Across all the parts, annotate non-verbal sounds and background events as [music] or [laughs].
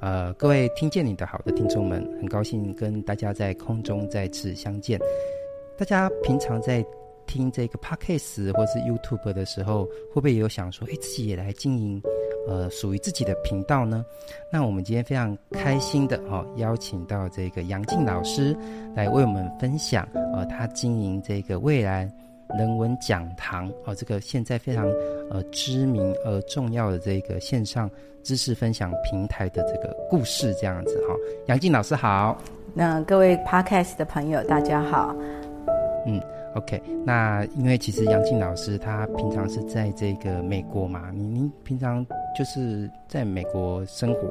呃，各位听见你的好的听众们，很高兴跟大家在空中再次相见。大家平常在听这个 Podcast 或是 YouTube 的时候，会不会也有想说，哎，自己也来经营呃属于自己的频道呢？那我们今天非常开心的哦，邀请到这个杨静老师来为我们分享，呃，他经营这个蔚蓝人文讲堂哦，这个现在非常呃知名而重要的这个线上知识分享平台的这个故事，这样子哈。杨静老师好，那各位 Podcast 的朋友大家好，嗯。OK，那因为其实杨静老师他平常是在这个美国嘛，您您平常就是在美国生活。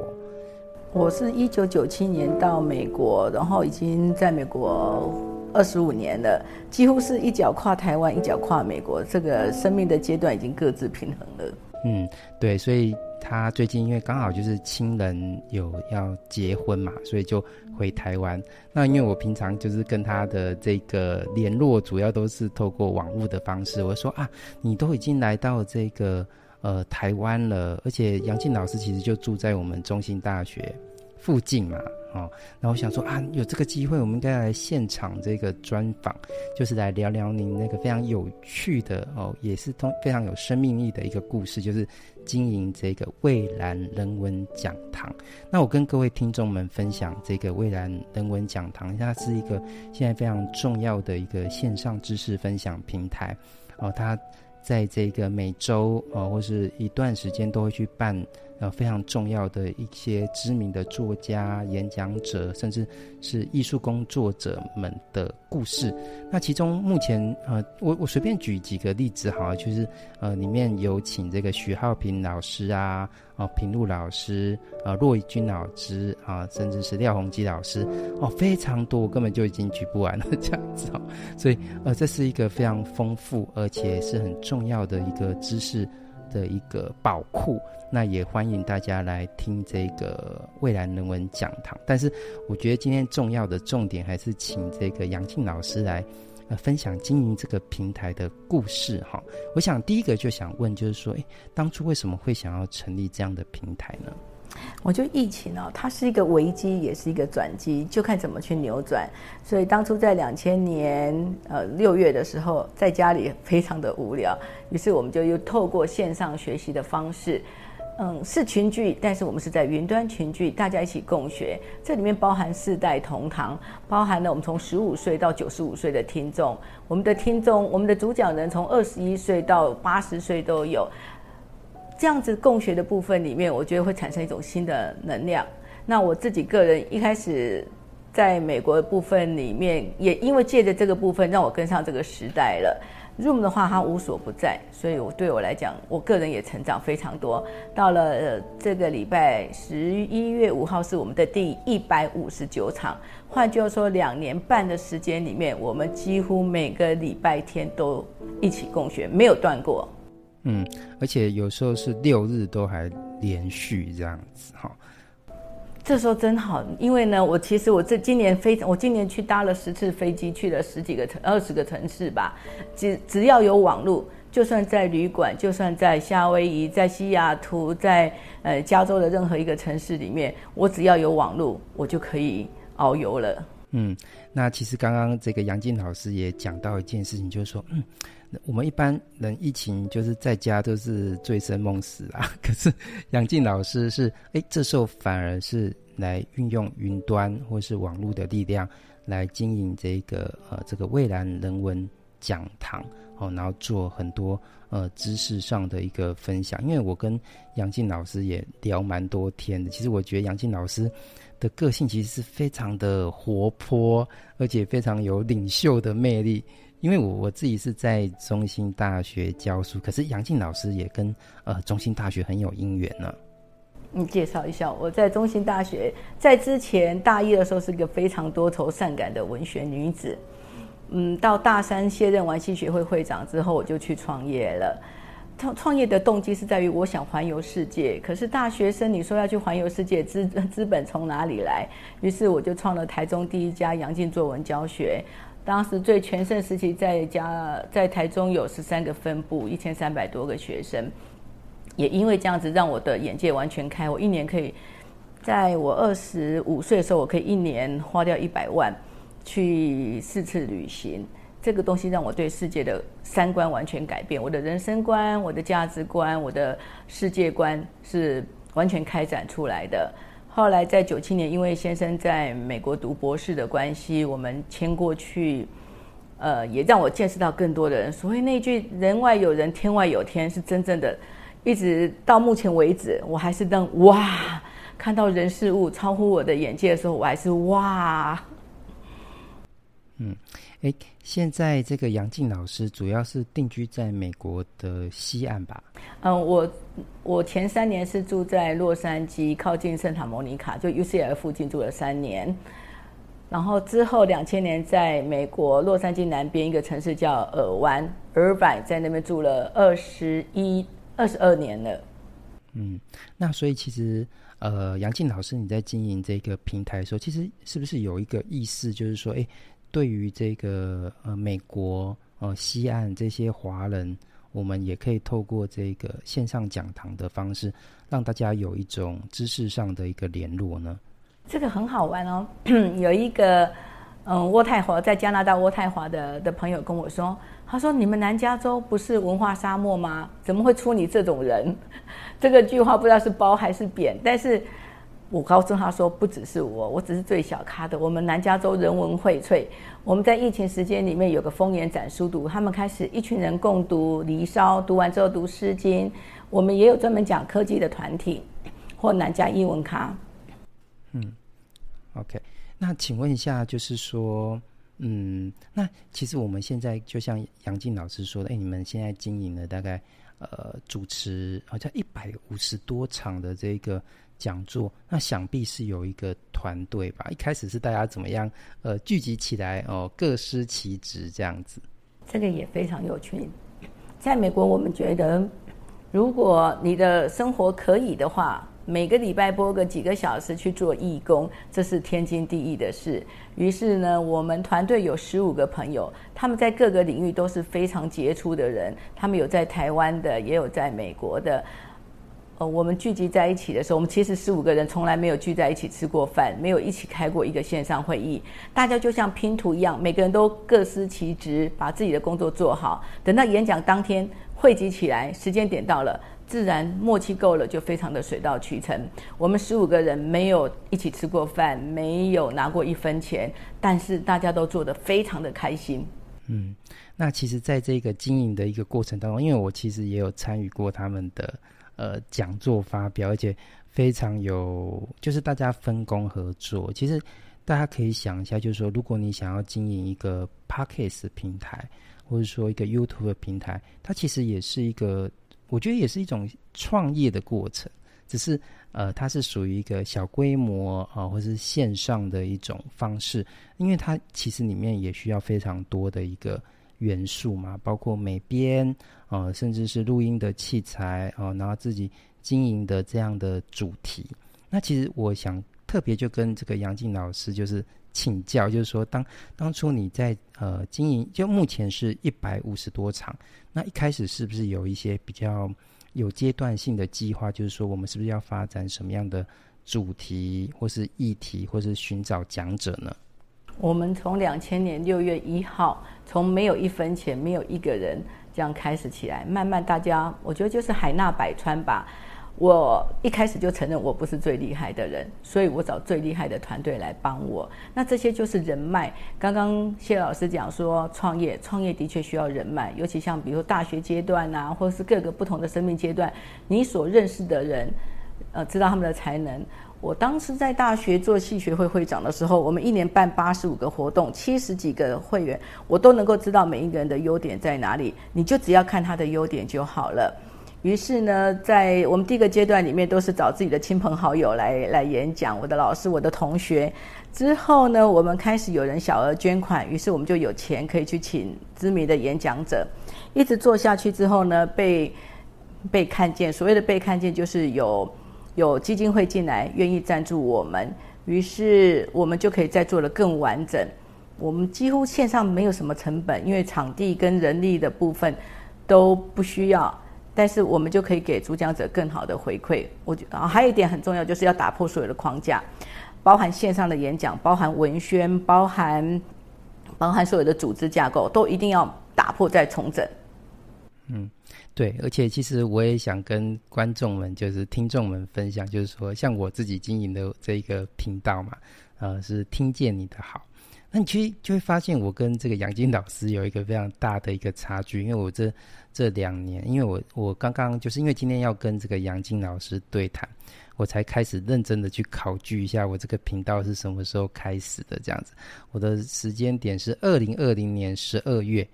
我是一九九七年到美国，然后已经在美国二十五年了，几乎是一脚跨台湾，一脚跨美国，这个生命的阶段已经各自平衡了。嗯，对，所以。他最近因为刚好就是亲人有要结婚嘛，所以就回台湾。那因为我平常就是跟他的这个联络，主要都是透过网络的方式。我说啊，你都已经来到这个呃台湾了，而且杨静老师其实就住在我们中兴大学附近嘛。哦，然后我想说啊，有这个机会，我们应该来现场这个专访，就是来聊聊您那个非常有趣的哦，也是通非常有生命力的一个故事，就是经营这个蔚蓝人文讲堂。那我跟各位听众们分享这个蔚蓝人文讲堂，它是一个现在非常重要的一个线上知识分享平台哦，它在这个每周哦或是一段时间都会去办。呃，非常重要的一些知名的作家、演讲者，甚至是艺术工作者们的故事。那其中目前，呃，我我随便举几个例子哈，就是呃，里面有请这个徐浩平老师啊，哦、平路老师，啊，骆以军老师啊、甚至是廖鸿基老师，哦、非常多，根本就已经举不完了 [laughs] 这样子哦。所以，呃，这是一个非常丰富而且是很重要的一个知识的一个宝库，那也欢迎大家来听这个未来人文讲堂。但是，我觉得今天重要的重点还是请这个杨静老师来呃分享经营这个平台的故事哈。我想第一个就想问，就是说，诶，当初为什么会想要成立这样的平台呢？我觉得疫情哦，它是一个危机，也是一个转机，就看怎么去扭转。所以当初在两千年呃六月的时候，在家里非常的无聊，于是我们就又透过线上学习的方式，嗯，是群聚，但是我们是在云端群聚，大家一起共学。这里面包含世代同堂，包含了我们从十五岁到九十五岁的听众，我们的听众，我们的主讲人从二十一岁到八十岁都有。这样子共学的部分里面，我觉得会产生一种新的能量。那我自己个人一开始在美国的部分里面，也因为借着这个部分，让我跟上这个时代了。Zoom 的话，它无所不在，所以我对我来讲，我个人也成长非常多。到了、呃、这个礼拜十一月五号是我们的第一百五十九场，换句话说，两年半的时间里面，我们几乎每个礼拜天都一起共学，没有断过。嗯，而且有时候是六日都还连续这样子哈。这时候真好，因为呢，我其实我这今年飞，我今年去搭了十次飞机，去了十几个城、二十个城市吧。只只要有网络，就算在旅馆，就算在夏威夷、在西雅图、在呃加州的任何一个城市里面，我只要有网络，我就可以遨游了。嗯，那其实刚刚这个杨静老师也讲到一件事情，就是说，嗯。我们一般人疫情就是在家都是醉生梦死啊，[laughs] 可是杨静老师是哎，这时候反而是来运用云端或是网络的力量来经营这个呃这个蔚蓝人文讲堂哦，然后做很多呃知识上的一个分享。因为我跟杨静老师也聊蛮多天的，其实我觉得杨静老师的个性其实是非常的活泼，而且非常有领袖的魅力。因为我我自己是在中兴大学教书，可是杨静老师也跟呃中兴大学很有姻缘呢。你介绍一下，我在中兴大学在之前大一的时候是个非常多愁善感的文学女子，嗯，到大三卸任完戏学会会长之后，我就去创业了。创创业的动机是在于我想环游世界，可是大学生你说要去环游世界，资资本从哪里来？于是我就创了台中第一家杨静作文教学。当时最全盛时期，在家在台中有十三个分部，一千三百多个学生。也因为这样子，让我的眼界完全开。我一年可以在我二十五岁的时候，我可以一年花掉一百万去四次旅行。这个东西让我对世界的三观完全改变，我的人生观、我的价值观、我的世界观是完全开展出来的。后来在九七年，因为先生在美国读博士的关系，我们迁过去，呃，也让我见识到更多的人。所以那句“人外有人，天外有天”是真正的。一直到目前为止，我还是当哇，看到人事物超乎我的眼界的时候，我还是哇。嗯。哎，现在这个杨静老师主要是定居在美国的西岸吧？嗯，我我前三年是住在洛杉矶，靠近圣塔莫尼卡，就 UCL 附近住了三年。然后之后两千年在美国洛杉矶南边一个城市叫尔湾 （Irvine），在那边住了二十一、二十二年了。嗯，那所以其实呃，杨静老师你在经营这个平台的时候，其实是不是有一个意思，就是说，哎？对于这个呃美国呃西岸这些华人，我们也可以透过这个线上讲堂的方式，让大家有一种知识上的一个联络呢。这个很好玩哦。有一个嗯渥太华在加拿大渥太华的的朋友跟我说，他说：“你们南加州不是文化沙漠吗？怎么会出你这种人？” [laughs] 这个句话不知道是褒还是贬，但是。我告诉他说，不只是我，我只是最小咖的。我们南加州人文荟萃，我们在疫情时间里面有个丰年展书读，他们开始一群人共读《离骚》，读完之后读《诗经》。我们也有专门讲科技的团体，或南加英文咖。嗯，OK，那请问一下，就是说，嗯，那其实我们现在就像杨静老师说的，哎，你们现在经营了大概呃主持好像一百五十多场的这个。讲座，那想必是有一个团队吧？一开始是大家怎么样？呃，聚集起来哦，各司其职这样子。这个也非常有趣。在美国，我们觉得，如果你的生活可以的话，每个礼拜播个几个小时去做义工，这是天经地义的事。于是呢，我们团队有十五个朋友，他们在各个领域都是非常杰出的人。他们有在台湾的，也有在美国的。呃，我们聚集在一起的时候，我们其实十五个人从来没有聚在一起吃过饭，没有一起开过一个线上会议。大家就像拼图一样，每个人都各司其职，把自己的工作做好。等到演讲当天汇集起来，时间点到了，自然默契够了，就非常的水到渠成。我们十五个人没有一起吃过饭，没有拿过一分钱，但是大家都做得非常的开心。嗯，那其实，在这个经营的一个过程当中，因为我其实也有参与过他们的。呃，讲座发表，而且非常有，就是大家分工合作。其实大家可以想一下，就是说，如果你想要经营一个 Podcast 平台，或者说一个 YouTube 的平台，它其实也是一个，我觉得也是一种创业的过程。只是呃，它是属于一个小规模啊、呃，或是线上的一种方式，因为它其实里面也需要非常多的一个。元素嘛，包括美编啊、呃，甚至是录音的器材啊、呃，然后自己经营的这样的主题。那其实我想特别就跟这个杨静老师就是请教，就是说当当初你在呃经营，就目前是一百五十多场，那一开始是不是有一些比较有阶段性的计划？就是说我们是不是要发展什么样的主题，或是议题，或是寻找讲者呢？我们从两千年六月一号，从没有一分钱、没有一个人这样开始起来，慢慢大家，我觉得就是海纳百川吧。我一开始就承认我不是最厉害的人，所以我找最厉害的团队来帮我。那这些就是人脉。刚刚谢老师讲说，创业，创业的确需要人脉，尤其像比如大学阶段啊，或者是各个不同的生命阶段，你所认识的人，呃，知道他们的才能。我当时在大学做系学会会长的时候，我们一年办八十五个活动，七十几个会员，我都能够知道每一个人的优点在哪里。你就只要看他的优点就好了。于是呢，在我们第一个阶段里面，都是找自己的亲朋好友来来演讲，我的老师、我的同学。之后呢，我们开始有人小额捐款，于是我们就有钱可以去请知名的演讲者。一直做下去之后呢，被被看见。所谓的被看见，就是有。有基金会进来，愿意赞助我们，于是我们就可以再做得更完整。我们几乎线上没有什么成本，因为场地跟人力的部分都不需要。但是我们就可以给主讲者更好的回馈。我觉得啊，还有一点很重要，就是要打破所有的框架，包含线上的演讲，包含文宣，包含包含所有的组织架构，都一定要打破再重整。嗯，对，而且其实我也想跟观众们，就是听众们分享，就是说，像我自己经营的这个频道嘛，呃，是听见你的好。那你其实就会发现，我跟这个杨静老师有一个非常大的一个差距，因为我这这两年，因为我我刚刚就是因为今天要跟这个杨静老师对谈，我才开始认真的去考据一下我这个频道是什么时候开始的这样子。我的时间点是二零二零年十二月。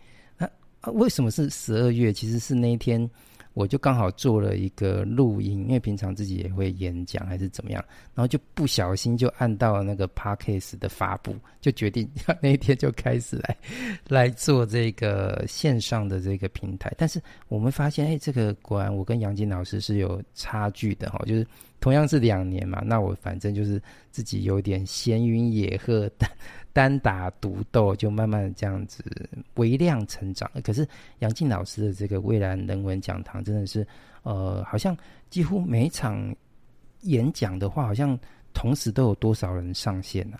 为什么是十二月？其实是那一天。我就刚好做了一个录音，因为平常自己也会演讲还是怎么样，然后就不小心就按到那个 Podcast 的发布，就决定 [laughs] 那一天就开始来来做这个线上的这个平台。但是我们发现，哎，这个果然我跟杨金老师是有差距的哈，就是同样是两年嘛，那我反正就是自己有点闲云野鹤。单打独斗就慢慢这样子微量成长，可是杨静老师的这个蔚蓝人文讲堂真的是，呃，好像几乎每一场演讲的话，好像同时都有多少人上线呢？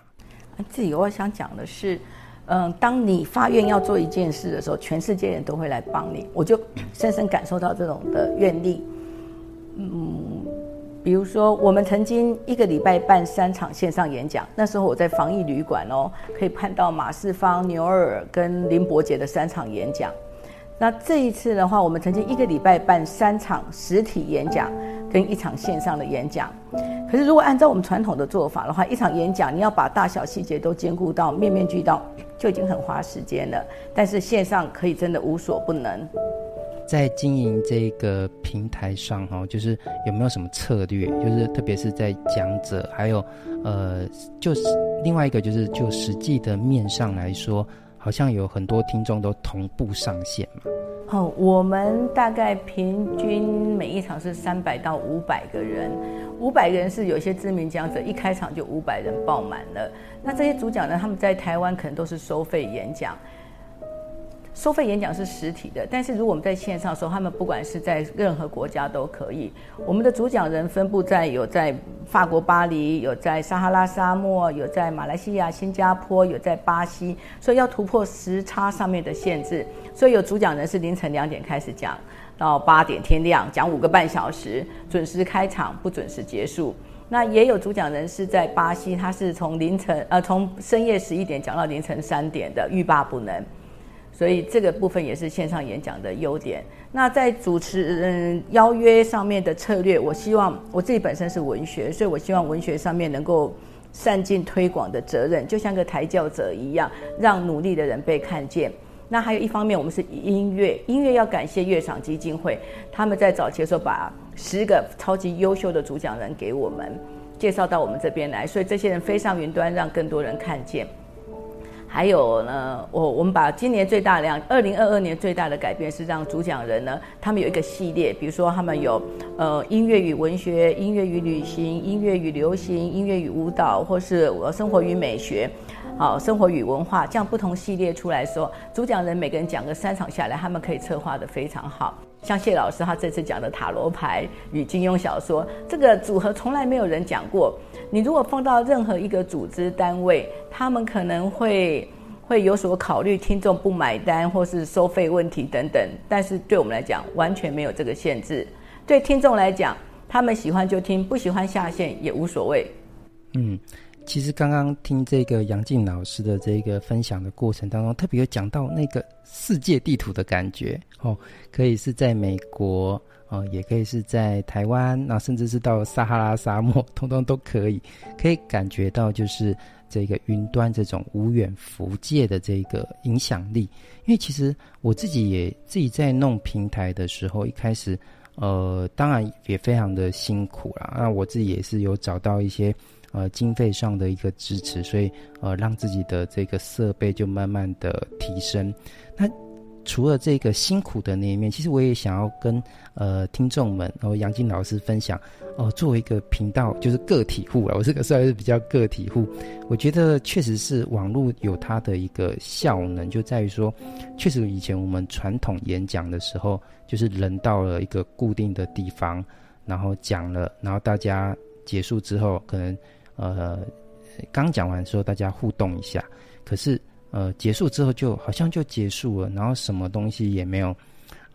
啊？自己我想讲的是，嗯、当你发愿要做一件事的时候，全世界人都会来帮你，我就深深感受到这种的愿力，嗯。比如说，我们曾经一个礼拜办三场线上演讲，那时候我在防疫旅馆哦，可以看到马世芳、牛尔跟林伯杰的三场演讲。那这一次的话，我们曾经一个礼拜办三场实体演讲跟一场线上的演讲。可是如果按照我们传统的做法的话，一场演讲你要把大小细节都兼顾到，面面俱到，就已经很花时间了。但是线上可以真的无所不能。在经营这个平台上，哈，就是有没有什么策略？就是特别是在讲者，还有呃，就是另外一个，就是就实际的面上来说，好像有很多听众都同步上线嘛。哦，我们大概平均每一场是三百到五百个人，五百个人是有些知名讲者一开场就五百人爆满了。那这些主讲呢，他们在台湾可能都是收费演讲。收费演讲是实体的，但是如果我们在线上的时候，他们不管是在任何国家都可以。我们的主讲人分布在有在法国巴黎，有在撒哈拉沙漠，有在马来西亚、新加坡，有在巴西，所以要突破时差上面的限制。所以有主讲人是凌晨两点开始讲，到八点天亮，讲五个半小时，准时开场，不准时结束。那也有主讲人是在巴西，他是从凌晨呃从深夜十一点讲到凌晨三点的，欲罢不能。所以这个部分也是线上演讲的优点。那在主持嗯邀约上面的策略，我希望我自己本身是文学，所以我希望文学上面能够善尽推广的责任，就像个抬轿者一样，让努力的人被看见。那还有一方面，我们是音乐，音乐要感谢乐赏基金会，他们在早期的时候把十个超级优秀的主讲人给我们介绍到我们这边来，所以这些人飞上云端，让更多人看见。还有呢，我我们把今年最大量，二零二二年最大的改变是让主讲人呢，他们有一个系列，比如说他们有呃音乐与文学、音乐与旅行、音乐与流行、音乐与舞蹈，或是我生活与美学，好，生活与文化，这样不同系列出来说，主讲人每个人讲个三场下来，他们可以策划得非常好。像谢老师他这次讲的塔罗牌与金庸小说，这个组合从来没有人讲过。你如果放到任何一个组织单位，他们可能会会有所考虑，听众不买单或是收费问题等等。但是对我们来讲，完全没有这个限制。对听众来讲，他们喜欢就听，不喜欢下线也无所谓。嗯。其实刚刚听这个杨静老师的这个分享的过程当中，特别有讲到那个世界地图的感觉哦，可以是在美国哦，也可以是在台湾，那甚至是到撒哈拉沙漠，通通都可以，[laughs] 可以感觉到就是这个云端这种无远弗届的这个影响力。因为其实我自己也自己在弄平台的时候，一开始呃，当然也非常的辛苦啦。那我自己也是有找到一些。呃，经费上的一个支持，所以呃，让自己的这个设备就慢慢的提升。那除了这个辛苦的那一面，其实我也想要跟呃听众们，然后杨静老师分享。哦，作为一个频道，就是个体户啊，我这个算是比较个体户。我觉得确实是网络有它的一个效能，就在于说，确实以前我们传统演讲的时候，就是人到了一个固定的地方，然后讲了，然后大家结束之后，可能呃刚讲完的时候大家互动一下，可是呃结束之后就好像就结束了，然后什么东西也没有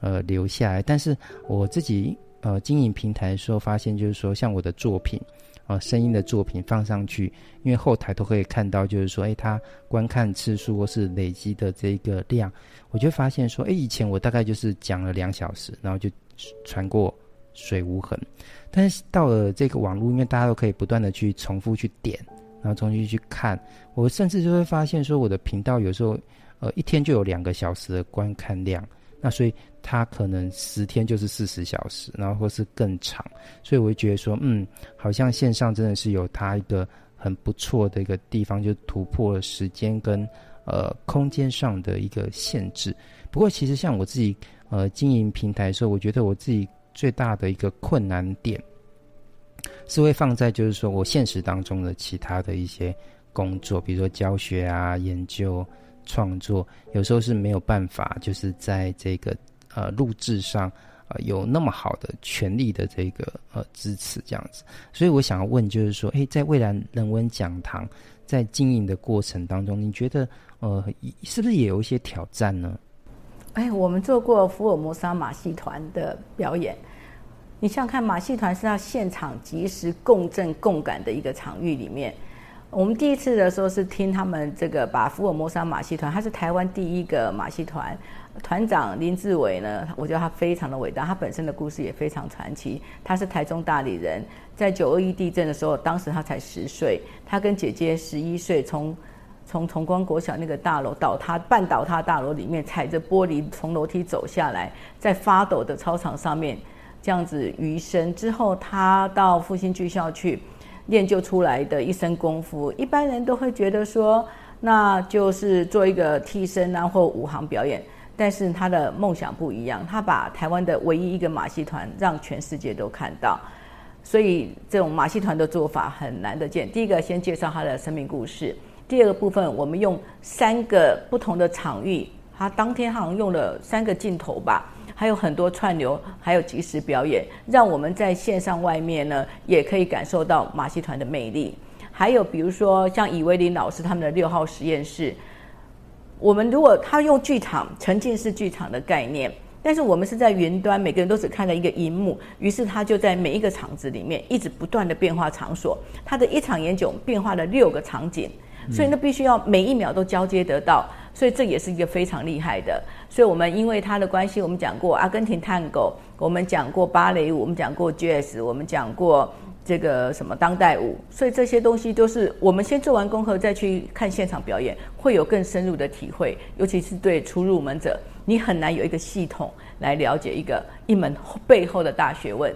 呃留下来。但是我自己。呃，经营平台的时候发现，就是说，像我的作品，啊，声音的作品放上去，因为后台都可以看到，就是说，诶，它观看次数或是累积的这个量，我就发现说，诶，以前我大概就是讲了两小时，然后就传过水无痕，但是到了这个网络，因为大家都可以不断的去重复去点，然后重新去看，我甚至就会发现说，我的频道有时候，呃，一天就有两个小时的观看量。那所以它可能十天就是四十小时，然后或是更长，所以我会觉得说，嗯，好像线上真的是有它一个很不错的一个地方，就突破了时间跟呃空间上的一个限制。不过其实像我自己呃经营平台的时候，我觉得我自己最大的一个困难点是会放在就是说我现实当中的其他的一些工作，比如说教学啊、研究。创作有时候是没有办法，就是在这个呃录制上呃有那么好的权力的这个呃支持这样子，所以我想要问，就是说，诶，在未来人文讲堂在经营的过程当中，你觉得呃是不是也有一些挑战呢？哎，我们做过福尔摩沙马戏团的表演，你想想看，马戏团是要现场即时共振共感的一个场域里面。我们第一次的时候是听他们这个把福尔摩沙马戏团，他是台湾第一个马戏团团长林志伟呢，我觉得他非常的伟大，他本身的故事也非常传奇。他是台中大里人，在九二一地震的时候，当时他才十岁，他跟姐姐十一岁，从从崇光国小那个大楼倒塌半倒塌大楼里面，踩着玻璃从楼梯走下来，在发抖的操场上面这样子余生之后，他到复兴剧校去。练就出来的一身功夫，一般人都会觉得说，那就是做一个替身啊，或武行表演。但是他的梦想不一样，他把台湾的唯一一个马戏团让全世界都看到。所以这种马戏团的做法很难得见。第一个先介绍他的生命故事，第二个部分我们用三个不同的场域，他当天好像用了三个镜头吧。还有很多串流，还有即时表演，让我们在线上外面呢，也可以感受到马戏团的魅力。还有比如说像以为林老师他们的六号实验室，我们如果他用剧场沉浸式剧场的概念，但是我们是在云端，每个人都只看了一个荧幕，于是他就在每一个场子里面一直不断的变化场所，他的一场演讲变化了六个场景，所以那必须要每一秒都交接得到。所以这也是一个非常厉害的。所以我们因为他的关系，我们讲过阿根廷探戈，我们讲过芭蕾舞，我们讲过 Jazz，我们讲过这个什么当代舞。所以这些东西都是我们先做完功课再去看现场表演，会有更深入的体会。尤其是对初入门者，你很难有一个系统来了解一个一门背后的大学问。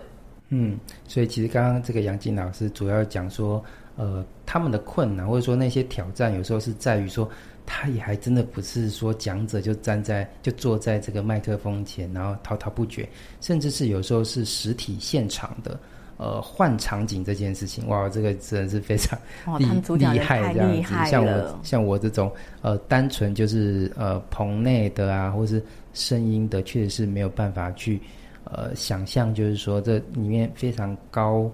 嗯，所以其实刚刚这个杨静老师主要讲说，呃，他们的困难或者说那些挑战，有时候是在于说。他也还真的不是说讲者就站在就坐在这个麦克风前，然后滔滔不绝，甚至是有时候是实体现场的，呃，换场景这件事情，哇，这个真的是非常厉厉害这样子。像我像我这种呃，单纯就是呃棚内的啊，或是声音的，确实是没有办法去呃想象，就是说这里面非常高，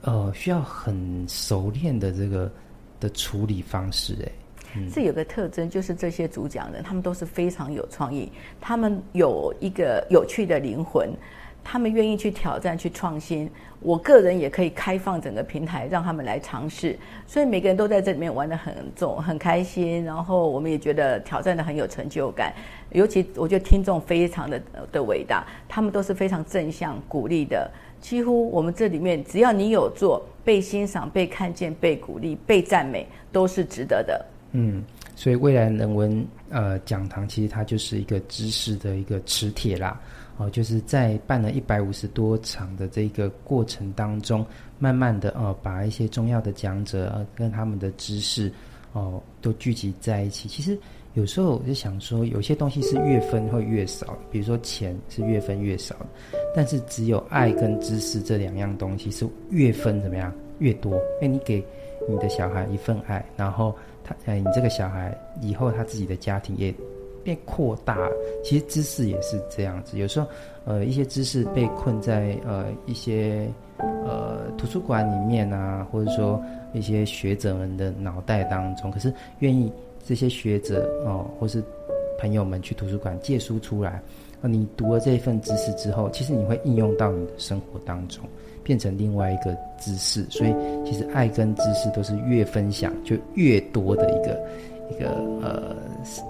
呃，需要很熟练的这个的处理方式，哎。这有个特征，就是这些主讲人，他们都是非常有创意，他们有一个有趣的灵魂，他们愿意去挑战、去创新。我个人也可以开放整个平台，让他们来尝试，所以每个人都在这里面玩得很重、很开心。然后我们也觉得挑战得很有成就感。尤其我觉得听众非常的的伟大，他们都是非常正向、鼓励的。几乎我们这里面，只要你有做，被欣赏、被看见、被鼓励、被赞美，都是值得的。嗯，所以未来人文呃讲堂其实它就是一个知识的一个磁铁啦，哦，就是在办了一百五十多场的这个过程当中，慢慢的哦把一些重要的讲者跟他们的知识哦都聚集在一起。其实有时候我就想说，有些东西是越分会越少，比如说钱是越分越少，但是只有爱跟知识这两样东西是越分怎么样越多？因为你给你的小孩一份爱，然后他哎，你这个小孩以后他自己的家庭也变扩大。其实知识也是这样子，有时候呃一些知识被困在呃一些呃图书馆里面啊，或者说一些学者们的脑袋当中，可是愿意。这些学者哦，或是朋友们去图书馆借书出来，啊，你读了这份知识之后，其实你会应用到你的生活当中，变成另外一个知识。所以，其实爱跟知识都是越分享就越多的一个一个呃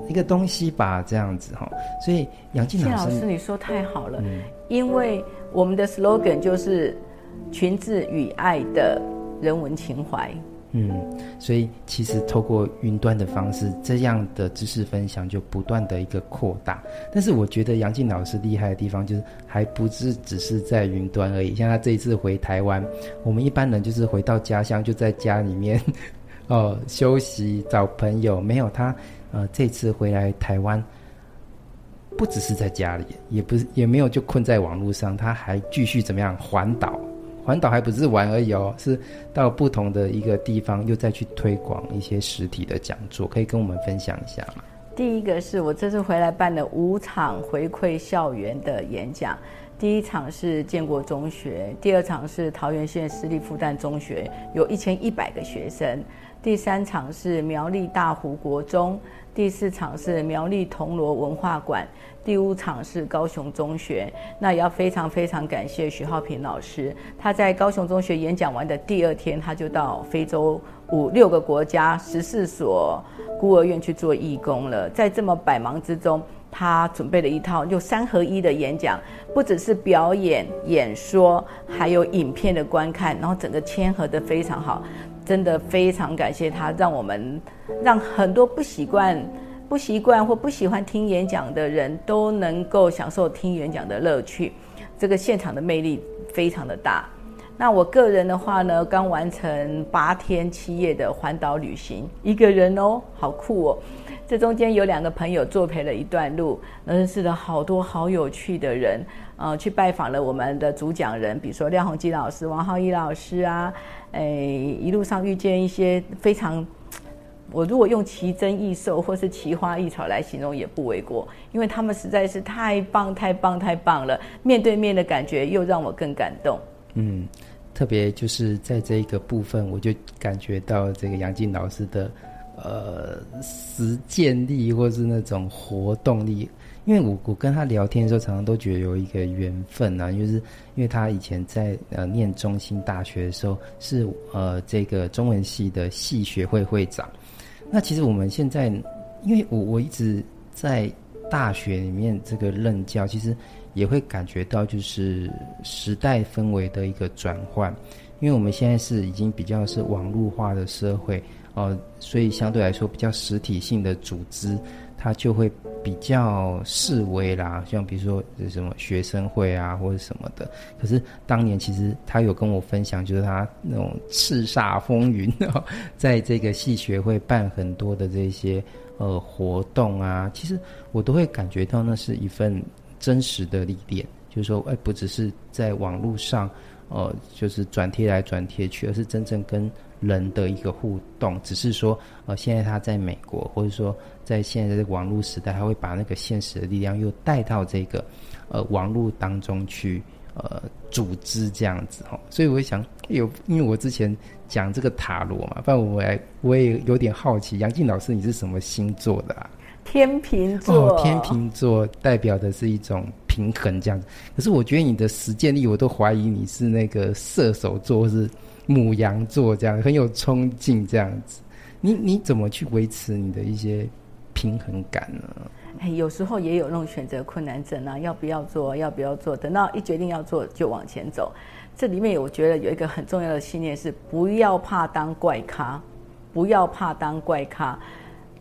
一个东西吧，这样子哈。所以，杨静老师，老师你说太好了，嗯，因为我们的 slogan 就是“群智与爱的人文情怀”。嗯，所以其实透过云端的方式，这样的知识分享就不断的一个扩大。但是我觉得杨静老师厉害的地方，就是还不是只是在云端而已。像他这一次回台湾，我们一般人就是回到家乡，就在家里面 [laughs] 哦休息找朋友。没有他，呃，这次回来台湾，不只是在家里，也不是也没有就困在网络上，他还继续怎么样环岛。环岛还不是玩而已哦，是到不同的一个地方又再去推广一些实体的讲座，可以跟我们分享一下吗？第一个是我这次回来办了五场回馈校园的演讲，第一场是建国中学，第二场是桃园县私立复旦中学，有一千一百个学生，第三场是苗栗大湖国中。第四场是苗栗铜锣文化馆，第五场是高雄中学。那也要非常非常感谢徐浩平老师，他在高雄中学演讲完的第二天，他就到非洲五六个国家十四所孤儿院去做义工了。在这么百忙之中，他准备了一套就三合一的演讲，不只是表演、演说，还有影片的观看，然后整个签合得非常好。真的非常感谢他，让我们让很多不习惯、不习惯或不喜欢听演讲的人都能够享受听演讲的乐趣。这个现场的魅力非常的大。那我个人的话呢，刚完成八天七夜的环岛旅行，一个人哦，好酷哦。这中间有两个朋友作陪了一段路，认识了好多好有趣的人。呃，去拜访了我们的主讲人，比如说廖鸿基老师、王浩一老师啊。诶，一路上遇见一些非常，我如果用奇珍异兽或是奇花异草来形容也不为过，因为他们实在是太棒、太棒、太棒了，面对面的感觉又让我更感动。嗯，特别就是在这一个部分，我就感觉到这个杨静老师的呃实践力，或是那种活动力。因为我我跟他聊天的时候，常常都觉得有一个缘分啊，就是因为他以前在呃念中兴大学的时候是呃这个中文系的系学会会长。那其实我们现在，因为我我一直在大学里面这个任教，其实也会感觉到就是时代氛围的一个转换。因为我们现在是已经比较是网络化的社会哦，所以相对来说比较实体性的组织。它就会比较示威啦，像比如说什么学生会啊，或者什么的。可是当年其实他有跟我分享，就是他那种叱咤风云，[laughs] 在这个系学会办很多的这些呃活动啊，其实我都会感觉到那是一份真实的历练，就是说，哎，不只是在网络上，呃，就是转贴来转贴去，而是真正跟。人的一个互动，只是说，呃，现在他在美国，或者说在现在的网络时代，他会把那个现实的力量又带到这个，呃，网络当中去，呃，组织这样子哈。所以我想有，因为我之前讲这个塔罗嘛，不然我来我也有点好奇，杨静老师你是什么星座的啊？天秤座。哦，天秤座代表的是一种平衡这样子。可是我觉得你的实践力，我都怀疑你是那个射手座，或是。母羊座这样很有冲劲，这样子，你你怎么去维持你的一些平衡感呢？哎，有时候也有那种选择困难症啊，要不要做，要不要做，等到一决定要做就往前走。这里面我觉得有一个很重要的信念是：不要怕当怪咖，不要怕当怪咖，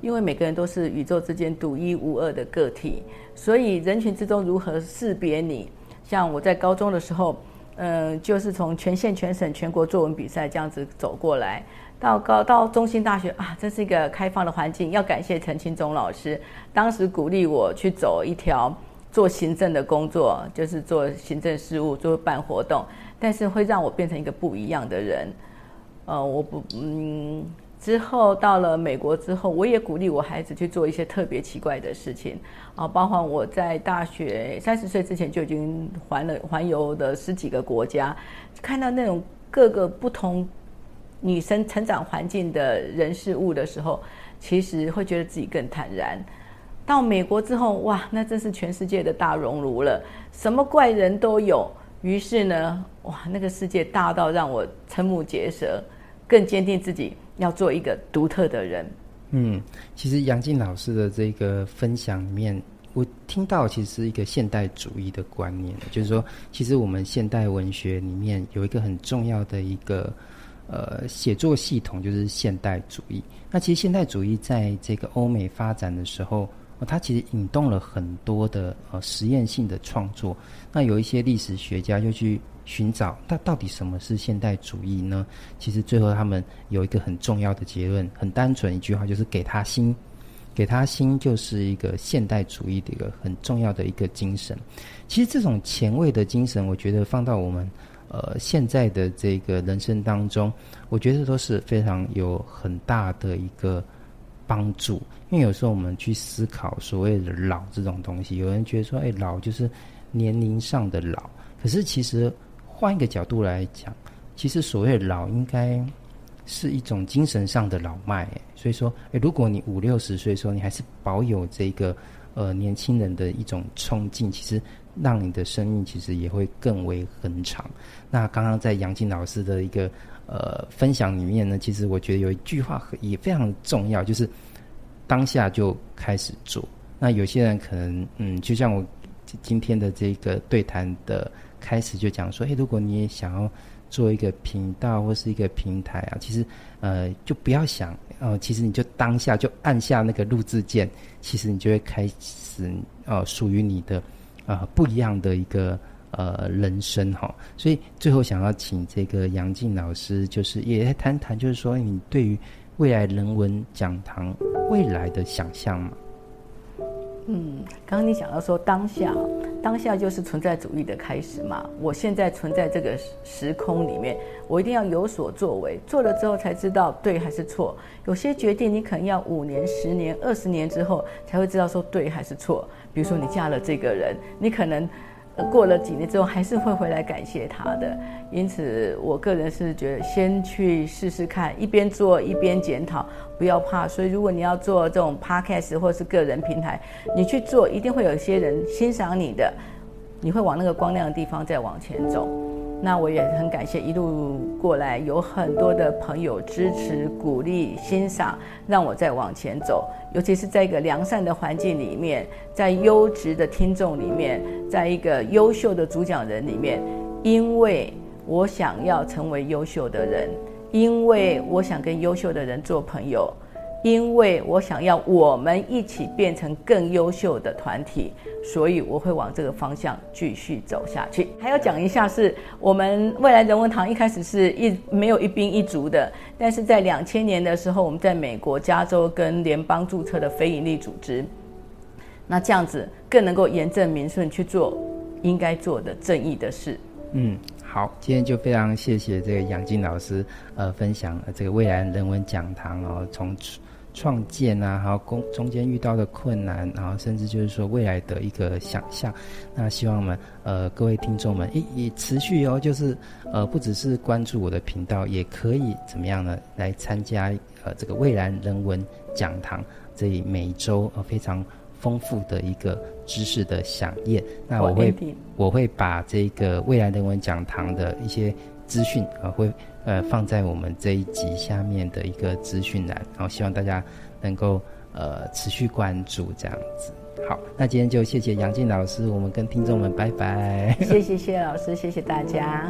因为每个人都是宇宙之间独一无二的个体，所以人群之中如何识别你？像我在高中的时候。嗯，就是从全县、全省、全国作文比赛这样子走过来，到高到中心大学啊，这是一个开放的环境。要感谢陈清忠老师，当时鼓励我去走一条做行政的工作，就是做行政事务、做办活动，但是会让我变成一个不一样的人。呃，我不，嗯。之后到了美国之后，我也鼓励我孩子去做一些特别奇怪的事情啊，包括我在大学三十岁之前就已经环了环游的十几个国家，看到那种各个不同女生成长环境的人事物的时候，其实会觉得自己更坦然。到美国之后，哇，那真是全世界的大熔炉了，什么怪人都有。于是呢，哇，那个世界大到让我瞠目结舌，更坚定自己。要做一个独特的人。嗯，其实杨静老师的这个分享里面，我听到其实是一个现代主义的观念，就是说，其实我们现代文学里面有一个很重要的一个呃写作系统，就是现代主义。那其实现代主义在这个欧美发展的时候，它其实引动了很多的呃实验性的创作。那有一些历史学家就去。寻找，那到底什么是现代主义呢？其实最后他们有一个很重要的结论，很单纯一句话，就是给他心，给他心就是一个现代主义的一个很重要的一个精神。其实这种前卫的精神，我觉得放到我们呃现在的这个人生当中，我觉得都是非常有很大的一个帮助。因为有时候我们去思考所谓的老这种东西，有人觉得说，哎，老就是年龄上的老，可是其实。换一个角度来讲，其实所谓老，应该是一种精神上的老迈。所以说，诶，如果你五六十岁的时候，你还是保有这个呃年轻人的一种冲劲，其实让你的生命其实也会更为恒长。那刚刚在杨静老师的一个呃分享里面呢，其实我觉得有一句话也非常重要，就是当下就开始做。那有些人可能嗯，就像我今天的这个对谈的。开始就讲说，诶，如果你也想要做一个频道或是一个平台啊，其实，呃，就不要想，呃，其实你就当下就按下那个录制键，其实你就会开始，呃，属于你的，呃，不一样的一个呃人生哈。所以最后想要请这个杨静老师，就是也谈谈，就是说你对于未来人文讲堂未来的想象嘛。嗯，刚刚你想到说当下，当下就是存在主义的开始嘛。我现在存在这个时空里面，我一定要有所作为，做了之后才知道对还是错。有些决定你可能要五年、十年、二十年之后才会知道说对还是错。比如说你嫁了这个人，你可能。过了几年之后，还是会回来感谢他的。因此，我个人是觉得先去试试看，一边做一边检讨，不要怕。所以，如果你要做这种 podcast 或是个人平台，你去做，一定会有些人欣赏你的，你会往那个光亮的地方再往前走。那我也很感谢一路过来有很多的朋友支持、鼓励、欣赏，让我再往前走。尤其是在一个良善的环境里面，在优质的听众里面，在一个优秀的主讲人里面，因为我想要成为优秀的人，因为我想跟优秀的人做朋友。因为我想要我们一起变成更优秀的团体，所以我会往这个方向继续走下去。还要讲一下，是我们未来人文堂一开始是一没有一兵一卒的，但是在两千年的时候，我们在美国加州跟联邦注册的非营利组织，那这样子更能够严正民顺去做应该做的正义的事。嗯，好，今天就非常谢谢这个杨静老师呃分享这个未来人文讲堂哦，从。创建啊，还有中中间遇到的困难，然后甚至就是说未来的一个想象。那希望我们呃各位听众们也也持续哦，就是呃不只是关注我的频道，也可以怎么样呢？来参加呃这个未来人文讲堂这里每周呃非常丰富的一个知识的饗宴。那我会我会把这个未来人文讲堂的一些资讯啊会。呃，放在我们这一集下面的一个资讯栏，然后希望大家能够呃持续关注这样子。好，那今天就谢谢杨静老师，我们跟听众们拜拜。谢谢谢老师，谢谢大家。